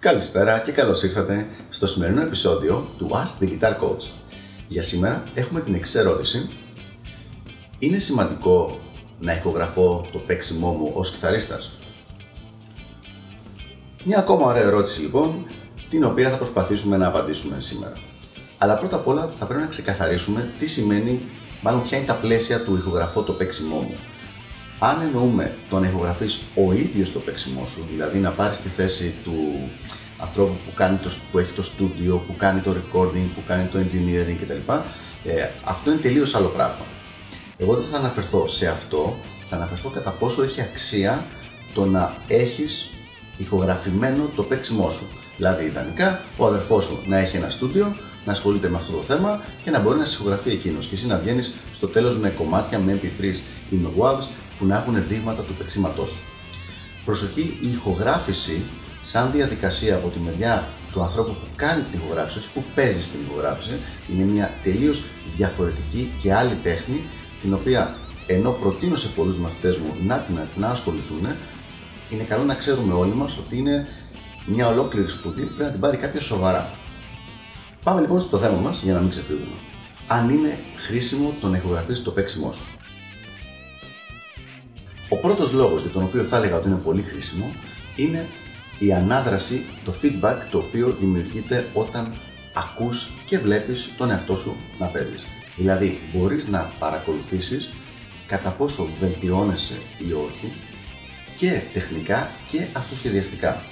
Καλησπέρα και καλώς ήρθατε στο σημερινό επεισόδιο του Ask the Guitar Coach. Για σήμερα έχουμε την εξερώτηση Είναι σημαντικό να ηχογραφώ το παίξιμό μου ως κιθαρίστας; Μια ακόμα ωραία ερώτηση λοιπόν, την οποία θα προσπαθήσουμε να απαντήσουμε σήμερα. Αλλά πρώτα απ' όλα θα πρέπει να ξεκαθαρίσουμε τι σημαίνει, μάλλον ποια είναι τα πλαίσια του ηχογραφώ το παίξιμό μου. Αν εννοούμε το να ηχογραφείς ο ίδιος το παίξιμό σου, δηλαδή να πάρεις τη θέση του ανθρώπου που, κάνει το, που έχει το στούντιο, που κάνει το recording, που κάνει το engineering κτλ. Ε, αυτό είναι τελείως άλλο πράγμα. Εγώ δεν θα αναφερθώ σε αυτό, θα αναφερθώ κατά πόσο έχει αξία το να έχεις ηχογραφημένο το παίξιμό σου. Δηλαδή, ιδανικά, ο αδερφός σου να έχει ένα στούντιο, να ασχολείται με αυτό το θέμα και να μπορεί να συγχογραφεί εκείνος και εσύ να βγαίνεις στο τέλος με κομμάτια, με MP3 ή με WAVs που να έχουν δείγματα του παίξήματό σου. Προσοχή, η ηχογράφηση σαν διαδικασία από τη μεριά του ανθρώπου που κάνει την ηχογράφηση, όχι που παίζει στην ηχογράφηση, είναι μια τελείως διαφορετική και άλλη τέχνη, την οποία ενώ προτείνω σε πολλούς μαθητές μου να, να, να ασχοληθούν, είναι καλό να ξέρουμε όλοι μας ότι είναι μια ολόκληρη σπουδή που πρέπει να την πάρει κάποιος σοβαρά. Πάμε λοιπόν στο θέμα μας για να μην ξεφύγουμε. Αν είναι χρήσιμο το να ηχογραφήσει το παίξιμό σου. Ο πρώτος λόγος για τον οποίο θα έλεγα ότι είναι πολύ χρήσιμο είναι η ανάδραση, το feedback το οποίο δημιουργείται όταν ακούς και βλέπεις τον εαυτό σου να παίζεις. Δηλαδή, μπορείς να παρακολουθήσεις κατά πόσο βελτιώνεσαι ή όχι και τεχνικά και αυτοσχεδιαστικά.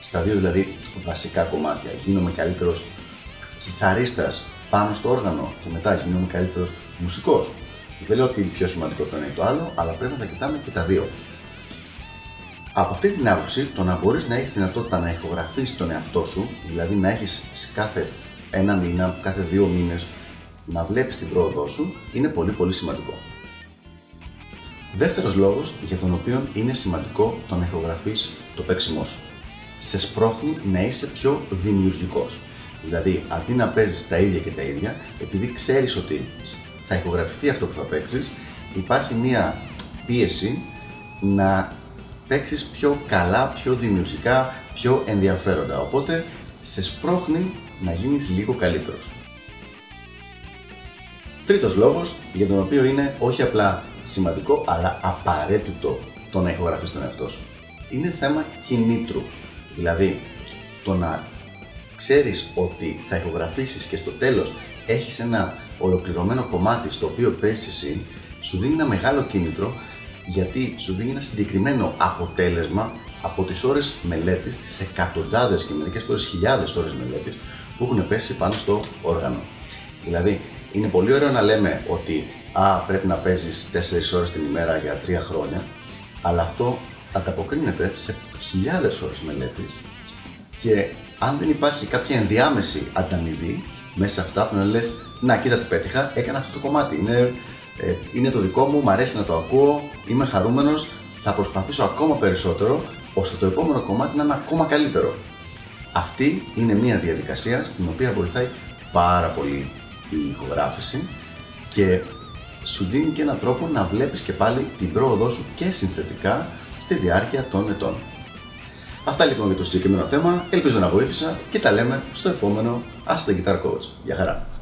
Στα δύο δηλαδή βασικά κομμάτια. Γίνομαι καλύτερος κιθαρίστας πάνω στο όργανο και μετά γίνομαι καλύτερος μουσικός. Δεν λέω ότι πιο σημαντικό το ένα ή το άλλο, αλλά πρέπει να τα κοιτάμε και τα δύο. Από αυτή την άποψη, το να μπορείς να έχεις δυνατότητα να ηχογραφήσεις τον εαυτό σου, δηλαδή να έχεις κάθε ένα μήνα, κάθε δύο μήνες να βλέπεις την πρόοδό σου, είναι πολύ πολύ σημαντικό. Δεύτερος λόγος για τον οποίο είναι σημαντικό το να ηχογραφείς το παίξιμό σου. Σε σπρώχνει να είσαι πιο δημιουργικός. Δηλαδή, αντί να παίζεις τα ίδια και τα ίδια, επειδή ξέρεις ότι θα ηχογραφηθεί αυτό που θα παίξεις, υπάρχει μία πίεση να παίξεις πιο καλά, πιο δημιουργικά, πιο ενδιαφέροντα. Οπότε σε σπρώχνει να γίνεις λίγο καλύτερος. Τρίτος λόγος για τον οποίο είναι όχι απλά σημαντικό αλλά απαραίτητο το να ηχογραφείς τον εαυτό σου. Είναι θέμα κινήτρου. Δηλαδή το να ξέρεις ότι θα ηχογραφήσεις και στο τέλος έχεις ένα ολοκληρωμένο κομμάτι στο οποίο παίζεις εσύ σου δίνει ένα μεγάλο κίνητρο γιατί σου δίνει ένα συγκεκριμένο αποτέλεσμα από τις ώρες μελέτης, τις εκατοντάδες και μερικές φορές χιλιάδες ώρες μελέτης που έχουν πέσει πάνω στο όργανο. Δηλαδή, είναι πολύ ωραίο να λέμε ότι α, πρέπει να παίζεις 4 ώρες την ημέρα για 3 χρόνια, αλλά αυτό ανταποκρίνεται σε χιλιάδες ώρες μελέτης και αν δεν υπάρχει κάποια ενδιάμεση ανταμοιβή μέσα σε αυτά που να λες να κοίτα τι πέτυχα, έκανα αυτό το κομμάτι, είναι ε, είναι το δικό μου, μου αρέσει να το ακούω, είμαι χαρούμενος, θα προσπαθήσω ακόμα περισσότερο ώστε το επόμενο κομμάτι να είναι ακόμα καλύτερο. Αυτή είναι μια διαδικασία στην οποία βοηθάει πάρα πολύ η ηχογράφηση και σου δίνει και έναν τρόπο να βλέπεις και πάλι την πρόοδό σου και συνθετικά στη διάρκεια των ετών. Αυτά λοιπόν για το συγκεκριμένο θέμα, ελπίζω να βοήθησα και τα λέμε στο επόμενο Ask the Guitar Coach. Γεια χαρά!